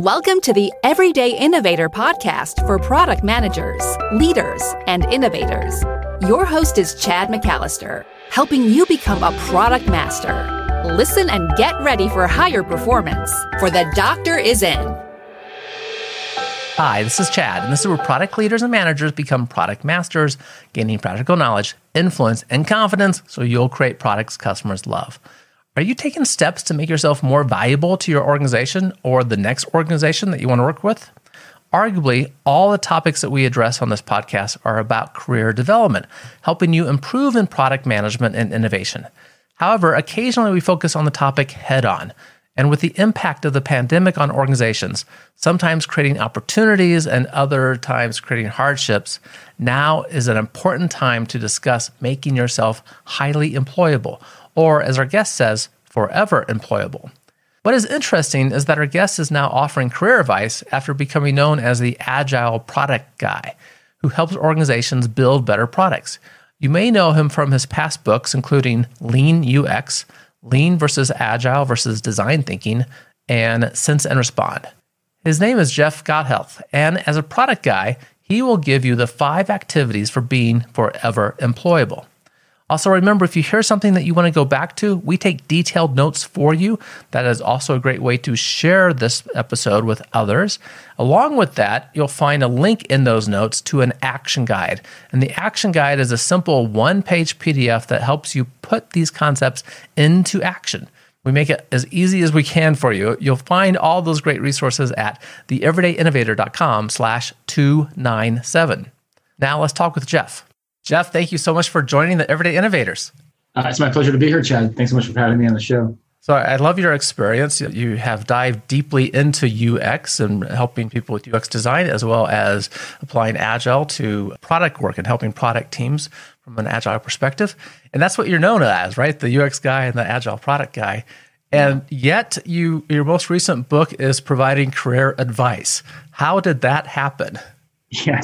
Welcome to the Everyday Innovator podcast for product managers, leaders, and innovators. Your host is Chad McAllister, helping you become a product master. Listen and get ready for higher performance, for the doctor is in. Hi, this is Chad, and this is where product leaders and managers become product masters, gaining practical knowledge, influence, and confidence so you'll create products customers love. Are you taking steps to make yourself more valuable to your organization or the next organization that you want to work with? Arguably, all the topics that we address on this podcast are about career development, helping you improve in product management and innovation. However, occasionally we focus on the topic head on. And with the impact of the pandemic on organizations, sometimes creating opportunities and other times creating hardships, now is an important time to discuss making yourself highly employable or as our guest says, forever employable. What is interesting is that our guest is now offering career advice after becoming known as the Agile Product Guy, who helps organizations build better products. You may know him from his past books, including Lean UX, Lean versus Agile versus Design Thinking, and Sense and Respond. His name is Jeff Gothelf, and as a product guy, he will give you the five activities for being forever employable. Also, remember if you hear something that you want to go back to, we take detailed notes for you. That is also a great way to share this episode with others. Along with that, you'll find a link in those notes to an action guide. And the action guide is a simple one page PDF that helps you put these concepts into action. We make it as easy as we can for you. You'll find all those great resources at theeverydayinnovator.com slash 297. Now let's talk with Jeff. Jeff, thank you so much for joining the Everyday Innovators. Uh, it's my pleasure to be here, Chad. Thanks so much for having me on the show. So I love your experience. You have dived deeply into UX and helping people with UX design, as well as applying Agile to product work and helping product teams from an Agile perspective. And that's what you're known as, right? The UX guy and the Agile product guy. And yet, you your most recent book is providing career advice. How did that happen? Yeah,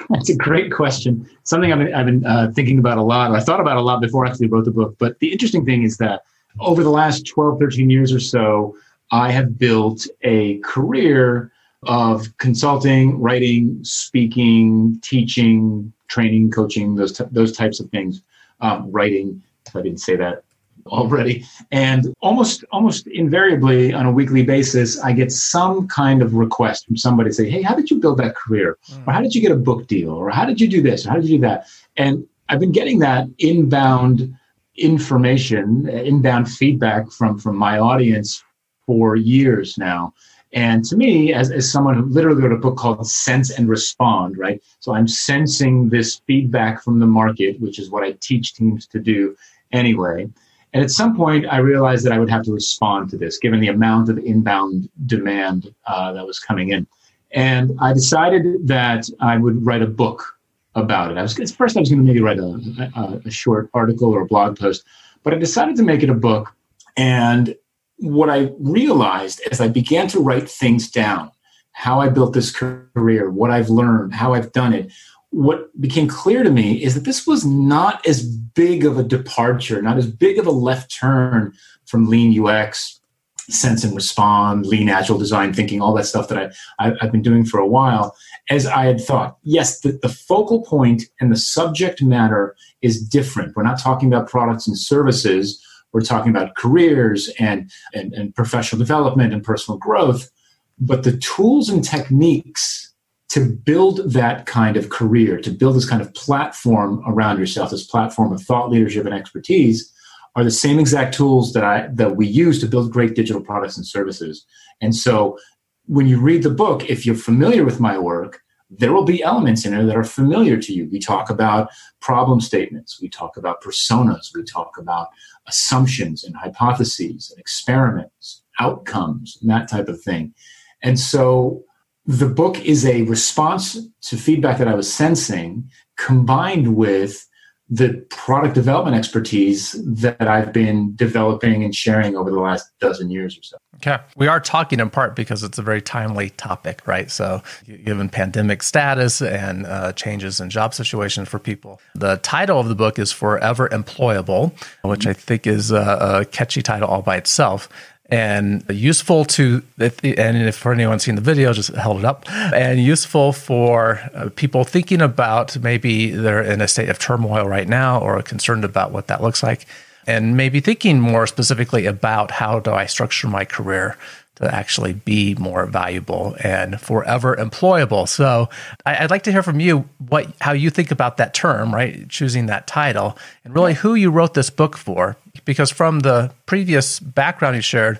That's a great question. Something I've been, I've been uh, thinking about a lot. I thought about a lot before I actually wrote the book. But the interesting thing is that over the last 12, 13 years or so, I have built a career of consulting, writing, speaking, teaching, training, coaching, those, t- those types of things. Um, writing, I didn't say that already and almost almost invariably on a weekly basis i get some kind of request from somebody say hey how did you build that career mm. or how did you get a book deal or how did you do this or how did you do that and i've been getting that inbound information inbound feedback from from my audience for years now and to me, as, as someone who literally wrote a book called Sense and Respond, right? So I'm sensing this feedback from the market, which is what I teach teams to do anyway. And at some point, I realized that I would have to respond to this, given the amount of inbound demand uh, that was coming in. And I decided that I would write a book about it. I was first I was going to maybe write a, a, a short article or a blog post, but I decided to make it a book. And what I realized as I began to write things down, how I built this career, what I've learned, how I've done it, what became clear to me is that this was not as big of a departure, not as big of a left turn from lean UX, sense and respond, lean agile design thinking, all that stuff that I, I, have been doing for a while, as I had thought. Yes, the, the focal point and the subject matter is different. We're not talking about products and services. We're talking about careers and, and, and professional development and personal growth. But the tools and techniques to build that kind of career, to build this kind of platform around yourself, this platform of thought leadership and expertise, are the same exact tools that I that we use to build great digital products and services. And so when you read the book, if you're familiar with my work, there will be elements in there that are familiar to you. We talk about problem statements, we talk about personas, we talk about assumptions and hypotheses and experiments, outcomes, and that type of thing. And so the book is a response to feedback that I was sensing combined with the product development expertise that I've been developing and sharing over the last dozen years or so. Okay. We are talking in part because it's a very timely topic, right? So, given pandemic status and uh, changes in job situations for people, the title of the book is Forever Employable, which I think is a, a catchy title all by itself. And useful to and if for anyone seen the video just held it up. And useful for uh, people thinking about maybe they're in a state of turmoil right now or concerned about what that looks like and maybe thinking more specifically about how do I structure my career to actually be more valuable and forever employable. So I, would like to hear from you what how you think about that term, right? Choosing that title and really who you wrote this book for. Because from the previous background you shared,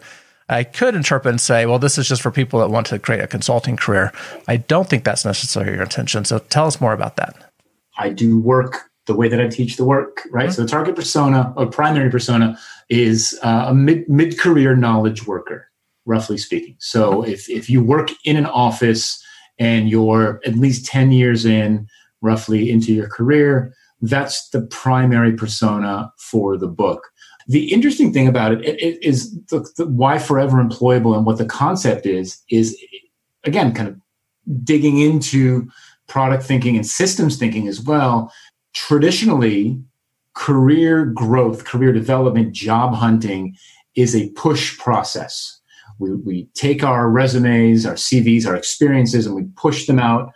I could interpret and say, well, this is just for people that want to create a consulting career. I don't think that's necessarily your intention. So tell us more about that. I do work the way that I teach the work, right? Mm-hmm. So the target persona or primary persona is uh, a mid mid career knowledge worker roughly speaking. So if, if you work in an office and you're at least 10 years in, roughly into your career, that's the primary persona for the book. The interesting thing about it is the, the why forever employable and what the concept is, is again, kind of digging into product thinking and systems thinking as well. Traditionally, career growth, career development, job hunting is a push process we, we take our resumes, our CVs, our experiences, and we push them out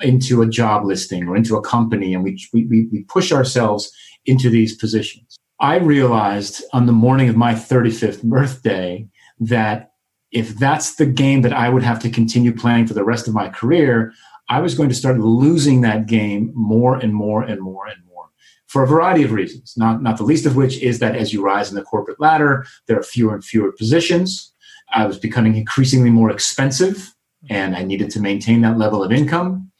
into a job listing or into a company, and we, we, we push ourselves into these positions. I realized on the morning of my 35th birthday that if that's the game that I would have to continue playing for the rest of my career, I was going to start losing that game more and more and more and more for a variety of reasons. Not, not the least of which is that as you rise in the corporate ladder, there are fewer and fewer positions. I was becoming increasingly more expensive and I needed to maintain that level of income.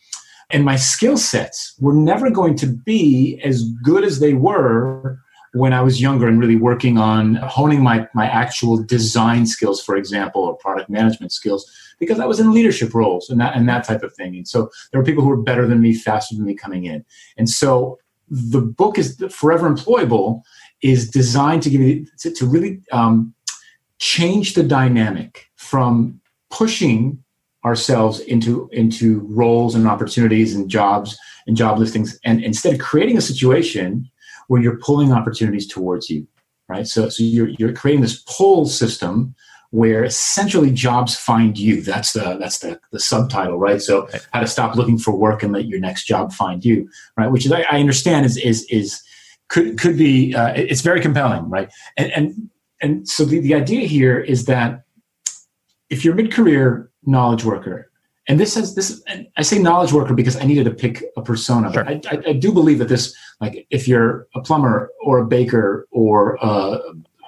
And my skill sets were never going to be as good as they were when I was younger and really working on honing my, my actual design skills, for example, or product management skills, because I was in leadership roles and that, and that type of thing. And so there were people who were better than me, faster than me coming in. And so the book is Forever Employable is designed to give you, to, to really um, change the dynamic from pushing ourselves into into roles and opportunities and jobs and job listings and instead of creating a situation where you're pulling opportunities towards you right? So so you're you're creating this pull system where essentially jobs find you. That's the that's the, the subtitle right? So how to stop looking for work and let your next job find you right? Which is i, I understand is is is could could be uh, it's very compelling right? And and and so the, the idea here is that if you're a mid-career knowledge worker and this has this i say knowledge worker because i needed to pick a persona sure. but I, I, I, do believe that this like if you're a plumber or a baker or a,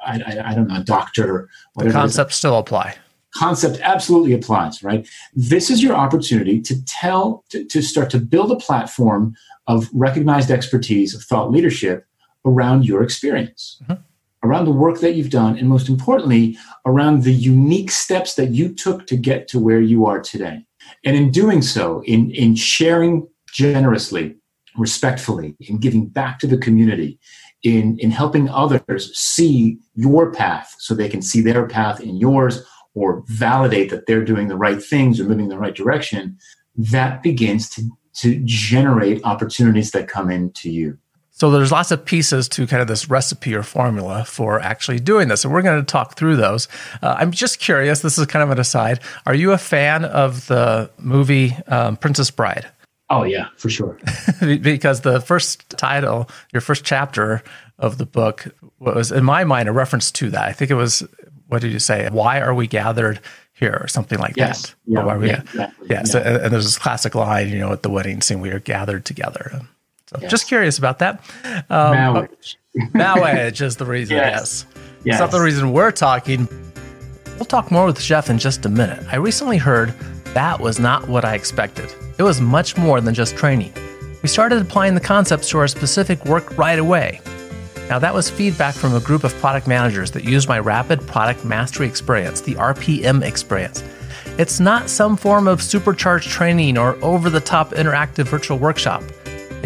I, I, I don't know a doctor the concepts still apply. Concept absolutely applies right? This is your opportunity to tell to, to start to build a platform of recognized expertise of thought leadership around your experience. Mm-hmm around the work that you've done, and most importantly, around the unique steps that you took to get to where you are today. And in doing so, in, in sharing generously, respectfully, in giving back to the community, in, in helping others see your path so they can see their path in yours or validate that they're doing the right things or moving in the right direction, that begins to, to generate opportunities that come into you. So there's lots of pieces to kind of this recipe or formula for actually doing this, and we're going to talk through those. Uh, I'm just curious. This is kind of an aside. Are you a fan of the movie um, Princess Bride? Oh yeah, for sure. because the first title, your first chapter of the book, was in my mind a reference to that. I think it was what did you say? Why are we gathered here, or something like yes. that? Yeah, yeah, yeah, exactly. yeah. So, and, and there's this classic line, you know, at the wedding scene, we are gathered together. So yes. just curious about that. Um, marriage. marriage is the reason. yes. yes. yes. It's not the reason we're talking. We'll talk more with Jeff in just a minute. I recently heard that was not what I expected. It was much more than just training. We started applying the concepts to our specific work right away. Now, that was feedback from a group of product managers that used my Rapid Product Mastery Experience, the RPM experience. It's not some form of supercharged training or over the top interactive virtual workshop.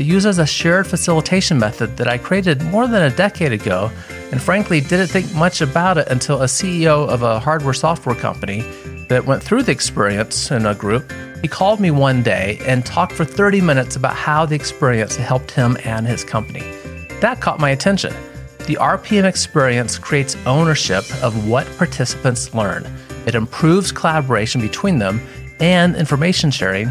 It uses a shared facilitation method that I created more than a decade ago, and frankly didn't think much about it until a CEO of a hardware software company that went through the experience in a group. He called me one day and talked for 30 minutes about how the experience helped him and his company. That caught my attention. The RPM experience creates ownership of what participants learn. It improves collaboration between them and information sharing,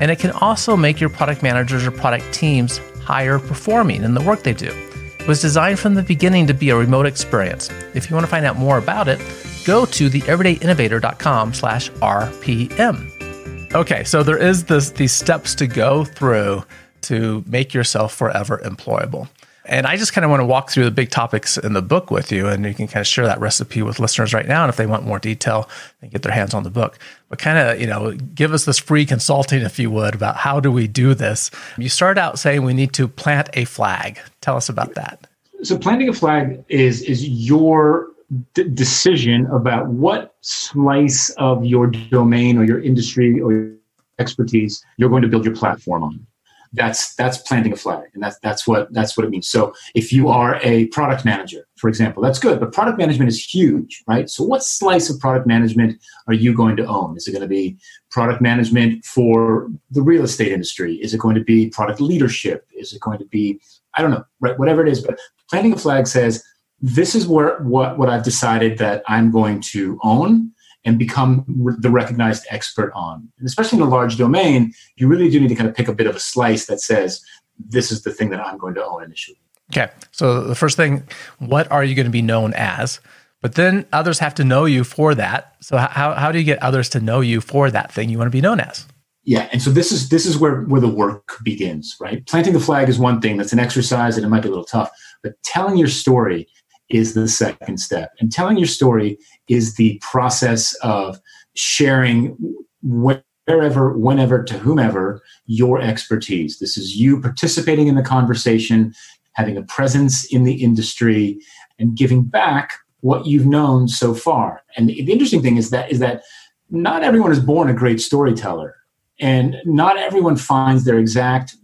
and it can also make your product managers or product teams higher performing in the work they do. It was designed from the beginning to be a remote experience. If you want to find out more about it, go to theeverydayinnovator.com slash RPM. Okay, so there is this these steps to go through to make yourself forever employable. And I just kind of want to walk through the big topics in the book with you, and you can kind of share that recipe with listeners right now. And if they want more detail, they get their hands on the book. But kind of, you know, give us this free consulting, if you would, about how do we do this. You start out saying we need to plant a flag. Tell us about that. So planting a flag is is your d- decision about what slice of your domain or your industry or your expertise you're going to build your platform on that's that's planting a flag. And that's that's what that's what it means. So if you are a product manager for example that's good but product management is huge right? So what slice of product management are you going to own? Is it going to be product management for the real estate industry? Is it going to be product leadership? Is it going to be i don't know right whatever it is but planting a flag says this is where what what i've decided that i'm going to own and become the recognized expert on. And especially in a large domain, you really do need to kind of pick a bit of a slice that says, this is the thing that I'm going to own initially. Okay. So the first thing, what are you going to be known as? But then others have to know you for that. So how, how do you get others to know you for that thing you want to be known as? Yeah, and so this is this is where where the work begins, right? Planting the flag is one thing. That's an exercise, and it might be a little tough. But telling your story is the second step. And telling your story is the process of sharing wherever, whenever, to whomever your expertise. This is you participating in the conversation, having a presence in the industry, and giving back what you've known so far. And the interesting thing is that is that not everyone is born a great storyteller, and not everyone finds their exact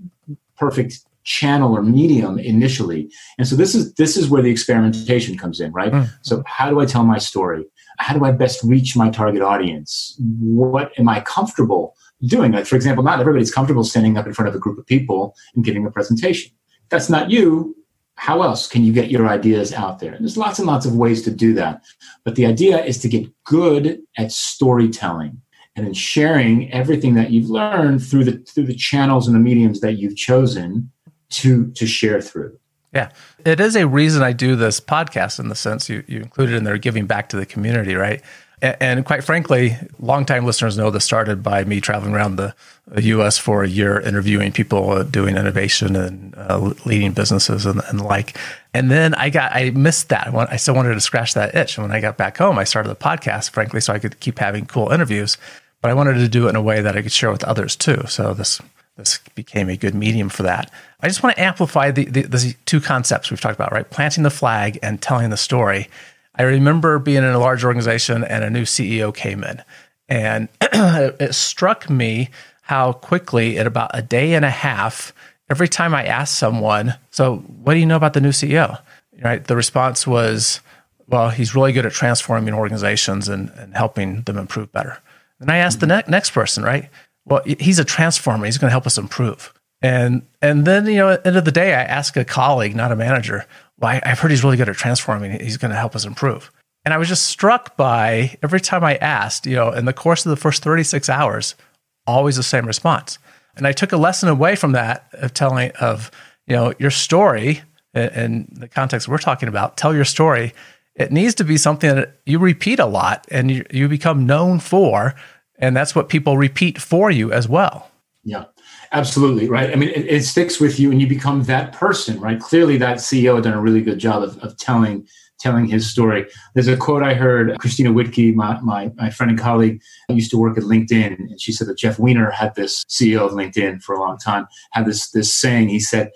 perfect channel or medium initially. And so this is this is where the experimentation comes in right? Mm. so how do i tell my story? How do i best reach my target audience? What am i comfortable doing? Like for example not everybody's comfortable standing up in front of a group of people and giving a presentation. That's not you how else can you get your ideas out there? And there's lots and lots of ways to do that. But the idea is to get good at storytelling and then sharing everything that you've learned through the through the channels and the mediums that you've chosen to to share through. Yeah, it is a reason I do this podcast in the sense you you included in there giving back to the community, right? And, quite frankly, longtime listeners know this started by me traveling around the, U.S. for a year, interviewing people uh, doing innovation and uh, leading businesses and, and like. And then I got I missed that. I still wanted to scratch that itch. And when I got back home, I started the podcast, frankly, so I could keep having cool interviews. But I wanted to do it in a way that I could share with others too. So this this became a good medium for that. I just want to amplify the, the, the, two concepts we've talked about, right? Planting the flag and telling the story. I remember being in a large organization and a new CEO came in, and it struck me how quickly, in about a day and a half, every time I asked someone, "So, what do you know about the new CEO?" Right, the response was, "Well, he's really good at transforming organizations and, and helping them improve better." And I asked mm-hmm. the ne- next person, right? Well, he's a transformer. He's going to help us improve. And and then you know, at the end of the day, I ask a colleague, not a manager, well, I've heard he's really good at transforming. He's going to help us improve. And I was just struck by every time I asked, you know, in the course of the first 36 hours, always the same response. And I took a lesson away from that of telling of, you know, your story in the context we're talking about, tell your story. It needs to be something that you repeat a lot and you, you become known for and that's what people repeat for you as well. Yeah, absolutely. Right. I mean, it, it, sticks with you and you become that person, right? Clearly, that CEO had done a really good job of, of telling telling his story. There's a quote I heard, Christina Wodtke, my, my, my friend and colleague, used to work at LinkedIn, and she said that Jeff Weiner had this CEO of LinkedIn for a long time, had this, this saying. He said,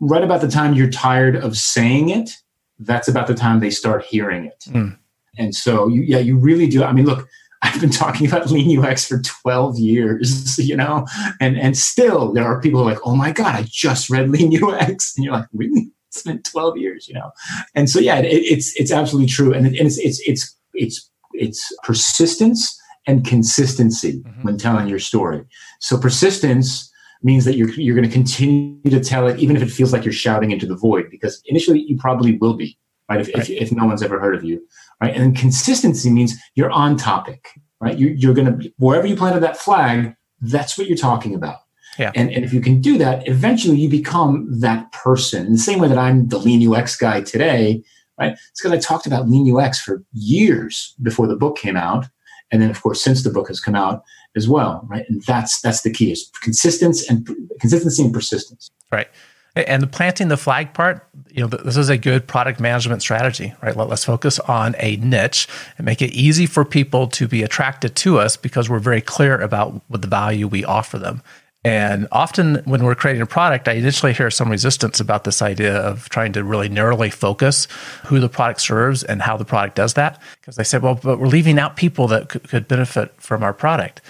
right about the time you're tired of saying it, that's about the time they start hearing it. Mm. And so, you, yeah, you really do. I mean, look, I've been talking about lean UX for 12 years, you know, and, and still there are people who are like, oh my God, I just read lean UX. And you're like, really? It's been 12 years, you know? And so, yeah, it, it's, it's absolutely true. And, it, and it's, it's, it's, it's, it's persistence and consistency mm-hmm. when telling your story. So persistence means that you're, you're going to continue to tell it, even if it feels like you're shouting into the void, because initially you probably will be right? If, right. if, if no one's ever heard of you, right? And consistency means you're on topic, right? You, you're going to, wherever you planted that flag, that's what you're talking about. Yeah. And, and if you can do that, eventually you become that person. In the same way that I'm the lean UX guy today, right? It's because I talked about lean UX for years before the book came out. And then of course, since the book has come out as well, right? And that's, that's the key is consistency and consistency and persistence. Right. And the planting the flag part, you know, this is a good product management strategy, right? Let, us focus on a niche and make it easy for people to be attracted to us because we're very clear about what the value we offer them. And often when we're creating a product, I initially hear some resistance about this idea of trying to really narrowly focus who the product serves and how the product does that. Because they say, well, but we're leaving out people that could, could benefit from our product.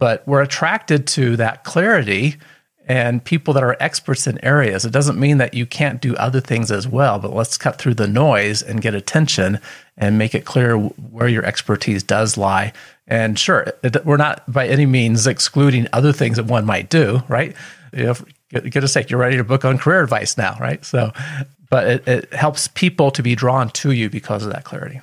But we're attracted to that clarity and people that are experts in areas. It doesn't mean that you can't do other things as well, but let's cut through the noise and get attention and make it clear where your expertise does lie. And sure, it, we're not by any means excluding other things that one might do, right? You know, get, a sake, you're writing a book on career advice now, right? So, but it, it helps people to be drawn to you because of that clarity.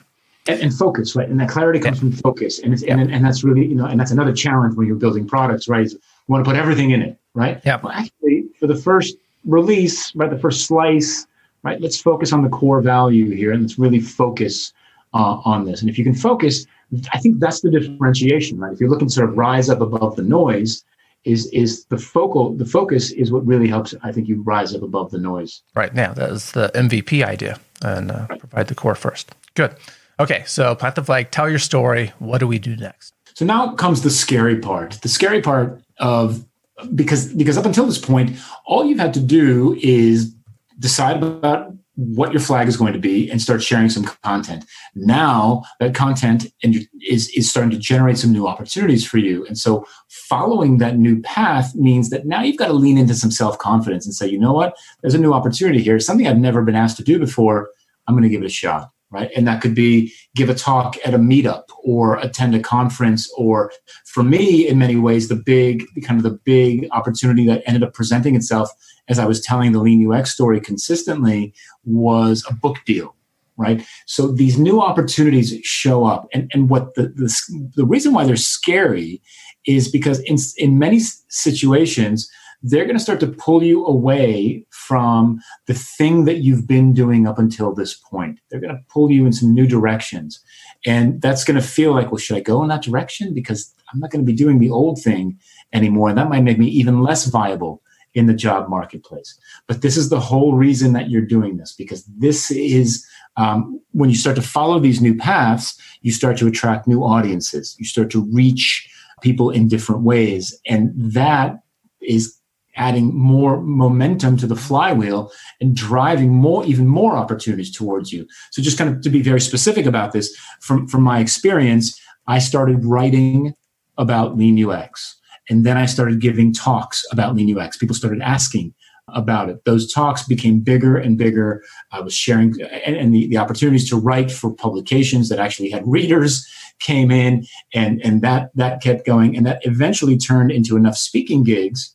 And, and focus, right? And that clarity comes yeah. from focus, and it's, and, and that's really you know, and that's another challenge when you're building products, right? Want to put everything in it, right? Yeah. Well, actually, for the first release, right, the first slice, right, let's focus on the core value here, and let's really focus uh, on this. And if you can focus, I think that's the differentiation, right? If you're looking to sort of rise up above the noise, is is the focal the focus is what really helps. I think you rise up above the noise. Right now, that is the MVP idea, and uh, right. provide the core first. Good. Okay, so plant the flag. Tell your story. What do we do next? So now comes the scary part. The scary part of because because up until this point, all you've had to do is decide about what your flag is going to be and start sharing some content. Now that content is, is starting to generate some new opportunities for you. And so following that new path means that now you've got to lean into some self confidence and say, you know what, there's a new opportunity here, something I've never been asked to do before. I'm going to give it a shot right? And that could be give a talk at a meetup or attend a conference. Or for me, in many ways, the big, kind of the big opportunity that ended up presenting itself as I was telling the Lean UX story consistently was a book deal. Right. So these new opportunities show up. And, and what the, the, the reason why they're scary is because in, in many situations, they're going to start to pull you away from the thing that you've been doing up until this point. They're going to pull you in some new directions. And that's going to feel like, well, should I go in that direction? Because I'm not going to be doing the old thing anymore. And that might make me even less viable in the job marketplace. But this is the whole reason that you're doing this, because this is um, when you start to follow these new paths, you start to attract new audiences. You start to reach people in different ways. And that is adding more momentum to the flywheel and driving more even more opportunities towards you. So just kind of to be very specific about this from from my experience i started writing about lean ux and then i started giving talks about lean ux people started asking about it. Those talks became bigger and bigger. I was sharing and, and the, the opportunities to write for publications that actually had readers came in and and that that kept going and that eventually turned into enough speaking gigs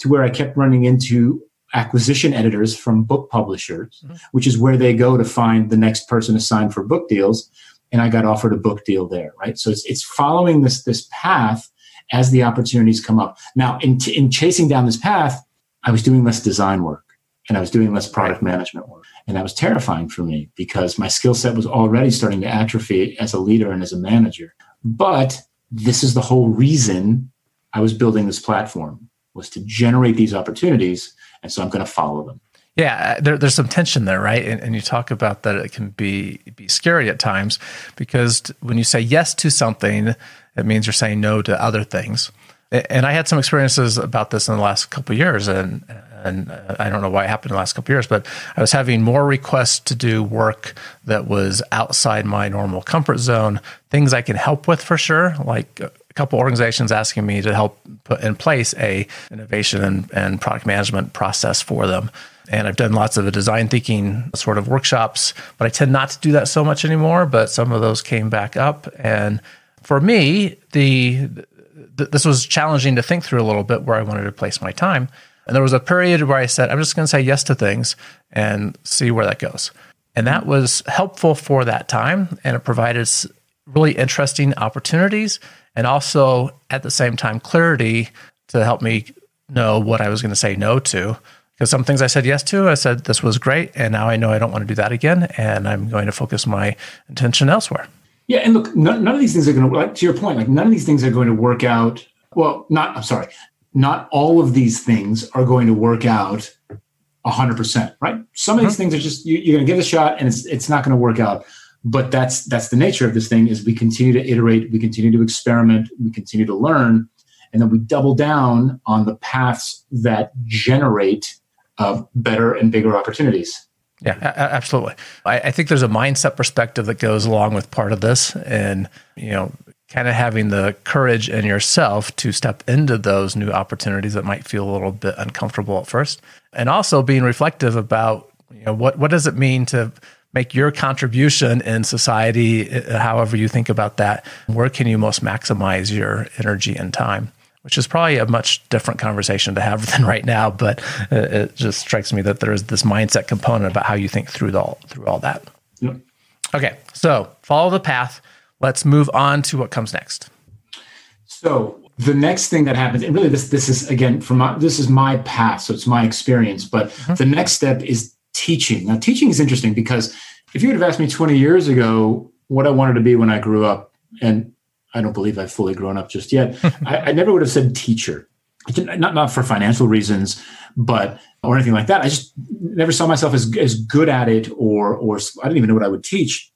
to where I kept running into acquisition editors from book publishers, mm-hmm. which is where they go to find the next person assigned for book deals. And I got offered a book deal there, right? So it's, it's following this, this path as the opportunities come up. Now, in, t- in chasing down this path, I was doing less design work and I was doing less product management work. And that was terrifying for me because my skill set was already starting to atrophy as a leader and as a manager. But this is the whole reason I was building this platform was to generate these opportunities. And so I'm going to follow them. Yeah, uh, there, there's some tension there, right? And, and, you talk about that it can be be scary at times because when you say yes to something, it means you're saying no to other things. And I had some experiences about this in the last couple years, and and uh, I don't know why it happened in the last couple years, but I was having more requests to do work that was outside my normal comfort zone, things I can help with for sure, like uh, couple organizations asking me to help put in place a innovation and, and product management process for them. And I've done lots of the design thinking sort of workshops, but I tend not to do that so much anymore. But some of those came back up. And for me, the, the this was challenging to think through a little bit where I wanted to place my time. And there was a period where I said, I'm just going to say yes to things and see where that goes. And that was helpful for that time. And it provided really interesting opportunities and also at the same time clarity to help me know what I was going to say no to. Because some things I said yes to, I said this was great. And now I know I don't want to do that again. And I'm going to focus my attention elsewhere. Yeah, and look, none, none of these things are going to, like to your point, like none of these things are going to work out. Well, not, I'm sorry, not all of these things are going to work out 100%, right? Some of these mm-hmm. things are just, you, are going to give it a shot and it's, it's not going to work out. But that's, that's the nature of this thing is we continue to iterate, we continue to experiment, we continue to learn, and then we double down on the paths that generate uh, better and bigger opportunities. Yeah, absolutely. I, I, think there's a mindset perspective that goes along with part of this, and you know, kind of having the courage in yourself to step into those new opportunities that might feel a little bit uncomfortable at first, and also being reflective about you know what what does it mean to make your contribution in society, uh, however you think about that. Where can you most maximize your energy and time? which is probably a much different conversation to have than right now. But it just strikes me that there is this mindset component about how you think through all through all that. Yep. Okay, so follow the path. Let's move on to what comes next. So the next thing that happens, and really this this is again from my, this is my path, so it's my experience. But mm-hmm. the next step is teaching. Now, teaching is interesting because if you would have asked me 20 years ago what I wanted to be when I grew up, and I don't believe I've fully grown up just yet. I, I, never would have said teacher, not not for financial reasons, but or anything like that. I just never saw myself as as good at it, or or I didn't even know what I would teach.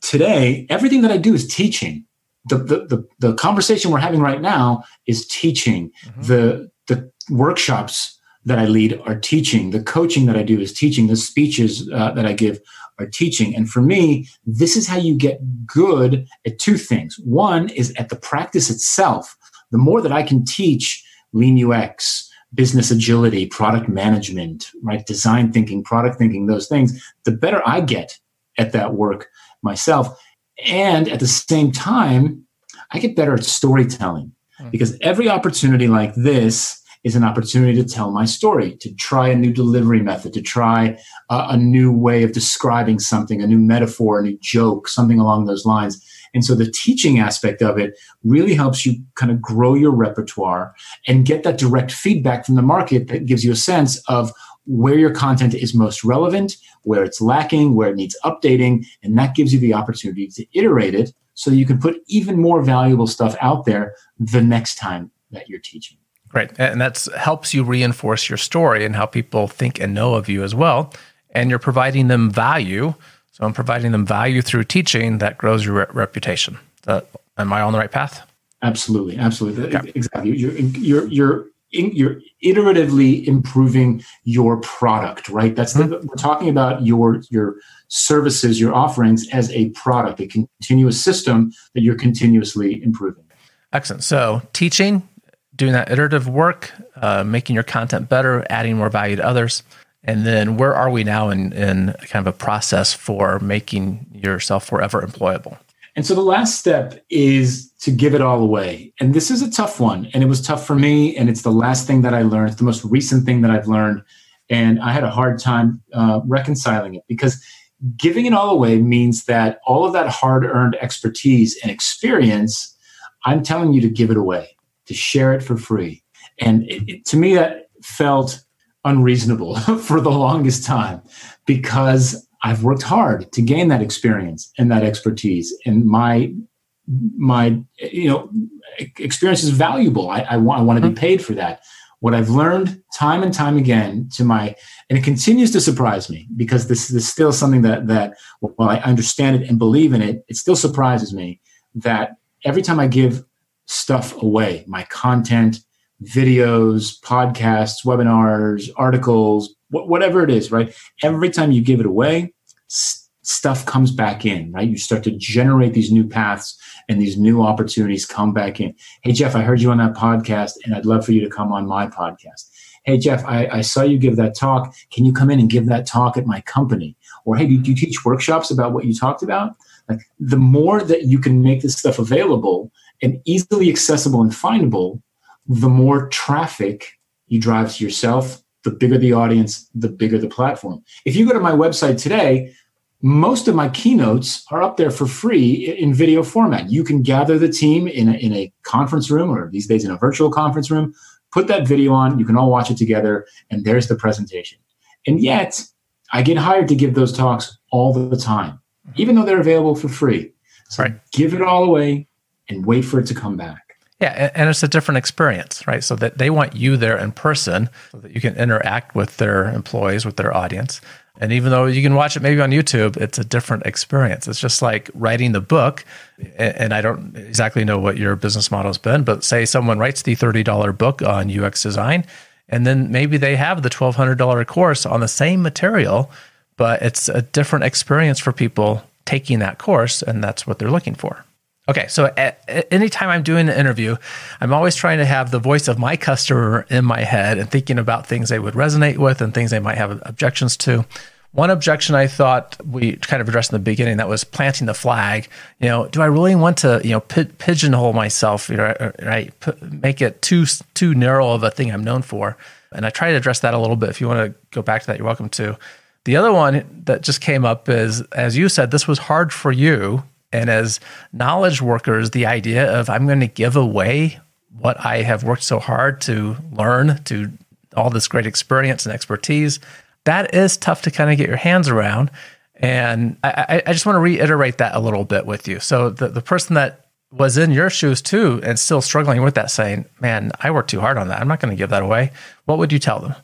Today, everything that I do is teaching. The the the, the conversation we're having right now is teaching. Mm-hmm. The the workshops that I lead are teaching. The coaching that I do is teaching. The speeches uh, that I give are teaching. And for me, this is how you get good at two things. One is at the practice itself. The more that I can teach lean UX, business agility, product management, right, design thinking, product thinking, those things, the better I get at that work myself. And at the same time, I get better at storytelling hmm. because every opportunity like this is an opportunity to tell my story, to try a new delivery method, to try a, a new way of describing something, a new metaphor, a new joke, something along those lines. And so the teaching aspect of it really helps you kind of grow your repertoire and get that direct feedback from the market that gives you a sense of where your content is most relevant, where it's lacking, where it needs updating. And that gives you the opportunity to iterate it so you can put even more valuable stuff out there the next time that you're teaching. Right. And that helps you reinforce your story and how people think and know of you as well. And you're providing them value. So I'm providing them value through teaching that grows your re- reputation. Uh, am I on the right path? Absolutely. Absolutely. Okay. Exactly. You're, you're, you're, you're iteratively improving your product, right? That's mm-hmm. we're talking about your, your services, your offerings as a product, a continuous system that you're continuously improving. Excellent. So teaching, doing that iterative work, uh, making your content better, adding more value to others. And then where are we now in, in kind of a process for making yourself forever employable? And so the last step is to give it all away. And this is a tough one. And it was tough for me. And it's the last thing that I learned, it's the most recent thing that I've learned. And I had a hard time uh, reconciling it because giving it all away means that all of that hard earned expertise and experience, I'm telling you to give it away to share it for free. And it, it, to me, that felt unreasonable for the longest time because I've worked hard to gain that experience and that expertise. And my my you know experience is valuable. I, I want I want to be mm-hmm. paid for that. What I've learned time and time again to my and it continues to surprise me because this is still something that that while I understand it and believe in it, it still surprises me that every time I give stuff away my content, videos, podcasts, webinars, articles, wh- whatever it is, right? Every time you give it away, s- stuff comes back in, right? You start to generate these new paths and these new opportunities come back in. Hey, Jeff, I heard you on that podcast and I'd love for you to come on my podcast. Hey, Jeff, I, I saw you give that talk. Can you come in and give that talk at my company? Or, hey, do you teach workshops about what you talked about? Like the more that you can make this stuff available and easily accessible and findable, the more traffic you drive to yourself, the bigger the audience, the bigger the platform. If you go to my website today, most of my keynotes are up there for free in video format. You can gather the team in a, in a conference room or these days in a virtual conference room, put that video on, you can all watch it together, and there's the presentation. And yet, I get hired to give those talks all the time, even though they're available for free. So right. give it all away and wait for it to come back. Yeah, and it's a different experience, right? So that they want you there in person so that you can interact with their employees, with their audience. And even though you can watch it maybe on YouTube, it's a different experience. It's just like writing the book. And I don't exactly know what your business model has been, but say someone writes the $30 book on UX design, and then maybe they have the $1,200 course on the same material, but it's a different experience for people taking that course. And that's what they're looking for. Okay, so at, at anytime I'm doing an interview, I'm always trying to have the voice of my customer in my head and thinking about things they would resonate with and things they might have objections to. One objection I thought we kind of addressed in the beginning that was planting the flag. You know, do I really want to you know pigeonhole myself? You know, right? P- make it too too narrow of a thing I'm known for. And I try to address that a little bit. If you want to go back to that, you're welcome to. The other one that just came up is, as you said, this was hard for you and as knowledge workers, the idea of I'm going to give away what I have worked so hard to learn, to all this great experience and expertise, that is tough to kind of get your hands around. And I, I just want to reiterate that a little bit with you. So the, the person that was in your shoes too and still struggling with that saying, man, I worked too hard on that. I'm not going to give that away. What would you tell them?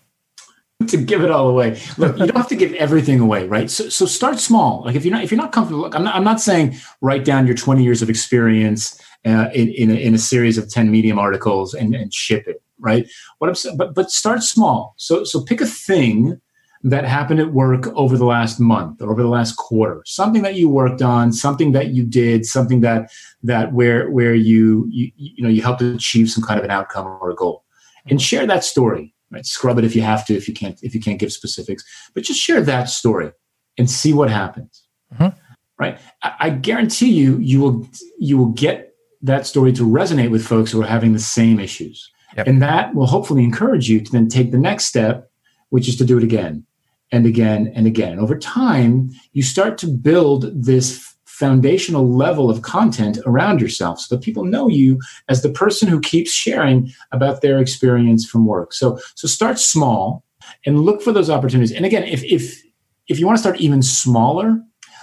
to give it all away. Look, you don't have to give everything away, right? So, so start small. Like if you're not if you're not comfortable, look, I'm not I'm not saying write down your 20 years of experience uh, in in a, in a, series of 10 Medium articles and, and ship it, right? What I'm saying, but but start small. So so pick a thing that happened at work over the last month or over the last quarter something that you worked on something that you did something that that where where you you, you know you helped achieve some kind of an outcome or a goal and share that story right scrub it if you have to if you can't if you can't give specifics but just share that story and see what happens mm-hmm. right I, I guarantee you you will you will get that story to resonate with folks who are having the same issues yep. and that will hopefully encourage you to then take the next step which is to do it again and again and again and over time you start to build this foundational level of content around yourself so that people know you as the person who keeps sharing about their experience from work. So, so start small and look for those opportunities. And again, if, if, if you want to start even smaller,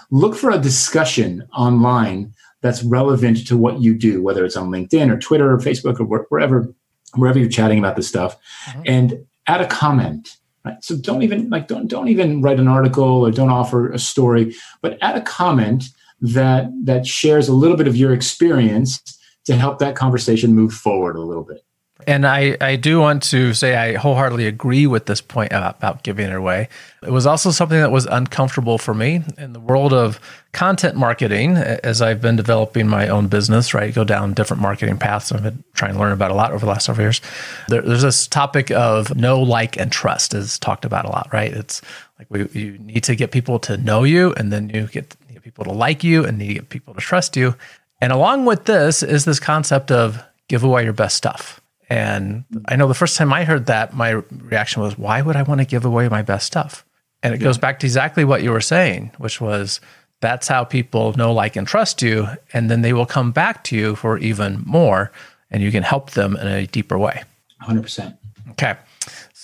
look for a discussion online that's relevant to what you do, whether it's on LinkedIn or Twitter or Facebook or wherever, wherever you're chatting about this stuff, mm-hmm. and add a comment. Right. So don't even like don't don't even write an article or don't offer a story, but add a comment that that shares a little bit of your experience to help that conversation move forward a little bit. And I, I do want to say I wholeheartedly agree with this point about giving it away. It was also something that was uncomfortable for me in the world of content marketing as I've been developing my own business, right? Go down different marketing paths. I've been trying to learn about a lot over the last several years. There, there's this topic of know, like, and trust is talked about a lot, right? It's like we, you need to get people to know you and then you get people to like you and need to get people to trust you. And along with this is this concept of give away your best stuff. And I know the first time I heard that, my reaction was, why would I want to give away my best stuff? And it yeah. goes back to exactly what you were saying, which was that's how people know, like, and trust you. And then they will come back to you for even more, and you can help them in a deeper way. 100%. Okay.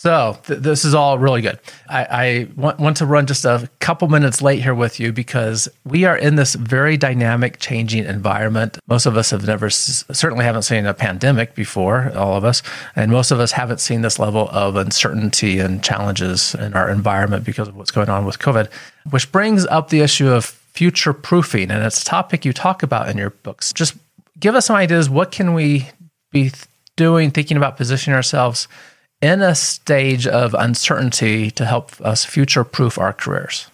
So th- this is all really good. I, I want, want, to run just a couple minutes late here with you because we are in this very dynamic, changing environment. Most of us have never, certainly haven't seen a pandemic before, all of us, and most of us haven't seen this level of uncertainty and challenges in our environment because of what's going on with COVID, which brings up the issue of future proofing, and it's a topic you talk about in your books. Just give us some ideas. What can we be doing, thinking about positioning ourselves? In a stage of uncertainty to help us future proof our careers?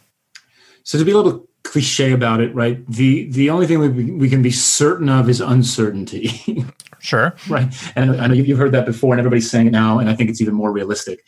So to be a little cliche about it, right? The the only thing we, we can be certain of is uncertainty. sure. Right. And I know you've heard that before and everybody's saying it now, and I think it's even more realistic.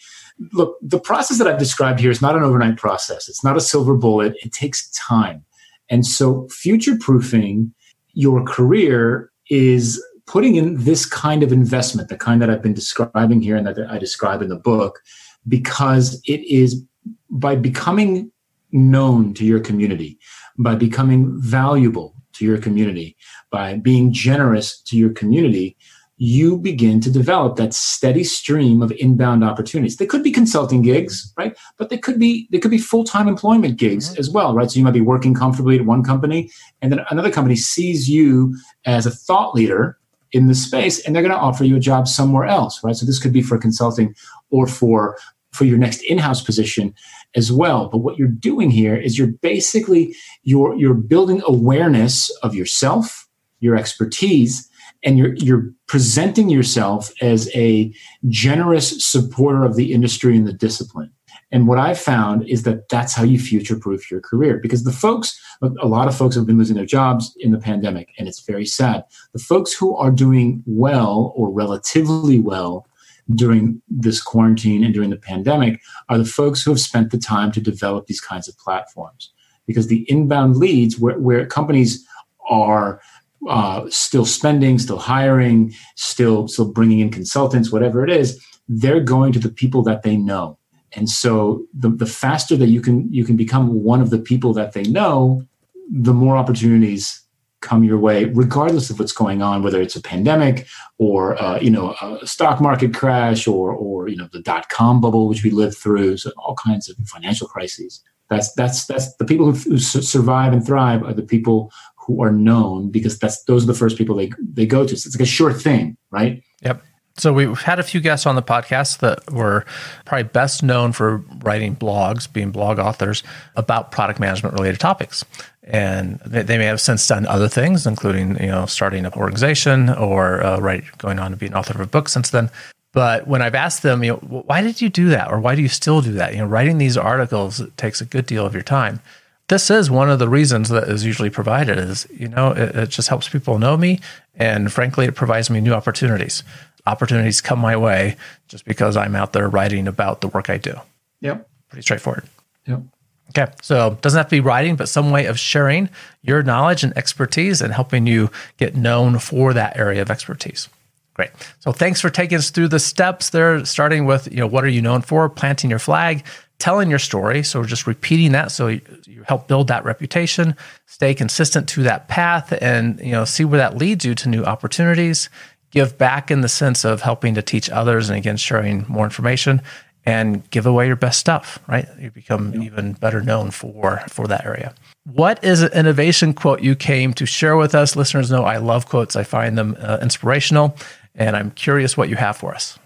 Look, the process that I've described here is not an overnight process. It's not a silver bullet. It takes time. And so future proofing your career is putting in this kind of investment, the kind that I've been describing here and that I describe in the book, because it is by becoming known to your community, by becoming valuable to your community, by being generous to your community, you begin to develop that steady stream of inbound opportunities. They could be consulting gigs, right? But they could be they could be full-time employment gigs mm-hmm. as well, right? So you might be working comfortably at one company and then another company sees you as a thought leader in the space and they're going to offer you a job somewhere else, right? So this could be for consulting or for for your next in-house position as well. But what you're doing here is you're basically you're you're building awareness of yourself, your expertise, and you're you're presenting yourself as a generous supporter of the industry and the discipline. And what I've found is that that's how you future proof your career because the folks, a lot of folks have been losing their jobs in the pandemic, and it's very sad. The folks who are doing well or relatively well during this quarantine and during the pandemic are the folks who have spent the time to develop these kinds of platforms because the inbound leads where, where companies are uh, still spending, still hiring, still still bringing in consultants, whatever it is, they're going to the people that they know. And so the, the faster that you can you can become one of the people that they know, the more opportunities come your way, regardless of what's going on, whether it's a pandemic or uh, you know a stock market crash or or you know the dot com bubble which we lived through, so all kinds of financial crises. That's that's that's the people who, who survive and thrive are the people who are known because that's those are the first people they they go to. So it's like a sure thing, right? Yep. So we've had a few guests on the podcast that were probably best known for writing blogs, being blog authors about product management related topics. And they, may have since done other things, including you know starting an organization or uh, right going on to be an author of a book since then. But when I've asked them, you know, why did you do that, or why do you still do that? You know, writing these articles takes a good deal of your time this is one of the reasons that is usually provided is you know it, it, just helps people know me and frankly it provides me new opportunities opportunities come my way just because i'm out there writing about the work i do. Yep. Pretty straightforward. Yep. Okay. So doesn't have to be writing but some way of sharing your knowledge and expertise and helping you get known for that area of expertise. Great. So thanks for taking us through the steps there, starting with, you know, what are you known for? Planting your flag, telling your story. So just repeating that so you, you, help build that reputation, stay consistent to that path and you know see where that leads you to new opportunities, give back in the sense of helping to teach others and again sharing more information and give away your best stuff, right? You become yeah. even better known for for that area. What is an innovation quote you came to share with us? Listeners know I love quotes. I find them uh, inspirational and I'm curious what you have for us.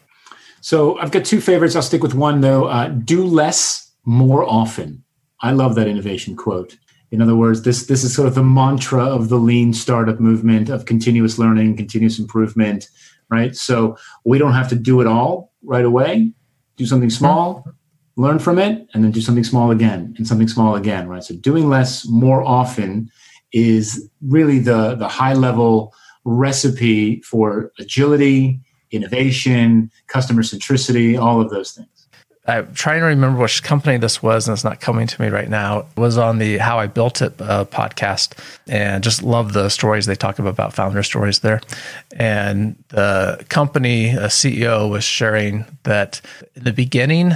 So I've got two favorites. I'll stick with one though. Uh, do less more often. I love that innovation quote. In other words, this this is sort of the mantra of the lean startup movement of continuous learning, continuous improvement, right? So we don't have to do it all right away. Do something small, learn from it, and then do something small again and something small again, right? So doing less more often is really the the high level recipe for agility, innovation, customer centricity, all of those things. I'm trying to remember which company this was, and it's not coming to me right now. It was on the How I Built It uh, podcast, and just love the stories they talk about, about founder stories there. And the company a CEO was sharing that in the beginning,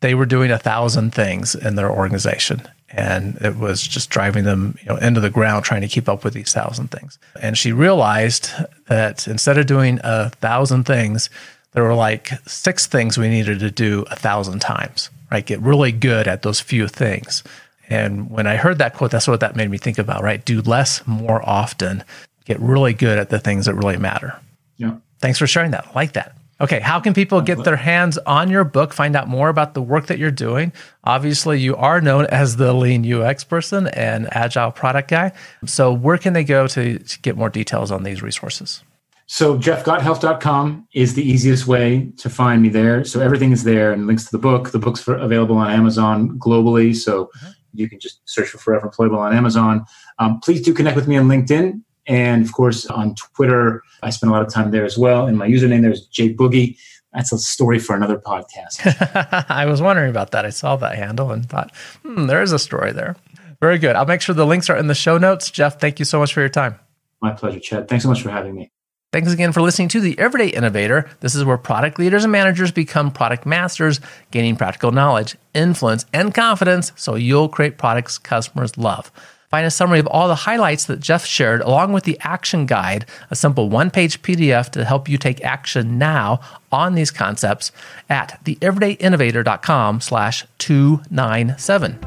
they were doing a thousand things in their organization, and it was just driving them you know into the ground trying to keep up with these thousand things and she realized that instead of doing a thousand things there were like six things we needed to do a thousand times right? Get really good at those few things. And when i heard that quote that's what that made me think about right? Do less more often. Get really good at the things that really matter. Yeah. Thanks for sharing that. I like that. Okay, how can people get their hands on your book, find out more about the work that you're doing? Obviously, you are known as the lean UX person and agile product guy. So, where can they go to, to get more details on these resources? So, jeffgothelf.com is the easiest way to find me there. So, everything is there and links to the book. The book's for, available on Amazon globally. So, mm-hmm. you can just search for Forever Employable on Amazon. Um, please do connect with me on LinkedIn. And of course, on Twitter, I spend a lot of time there as well. And my username there is Jay Boogie. That's a story for another podcast. I was wondering about that. I saw that handle and thought, hmm, there is a story there. Very good. I'll make sure the links are in the show notes. Jeff, thank you so much for your time. My pleasure, Chad. Thanks so much for having me. Thanks again for listening to The Everyday Innovator. This is where product leaders and managers become product masters, gaining practical knowledge, influence, and confidence so you'll create products customers love. Find a summary of all the highlights that Jeff shared, along with the action guide, a simple one page PDF to help you take action now on these concepts at theeverydayinnovator.com slash 297.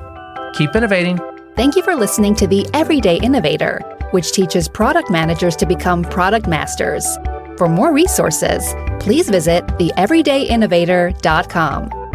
Keep innovating. Thank you for listening to The Everyday Innovator, which teaches product managers to become product masters. For more resources, please visit theeverydayinnovator.com.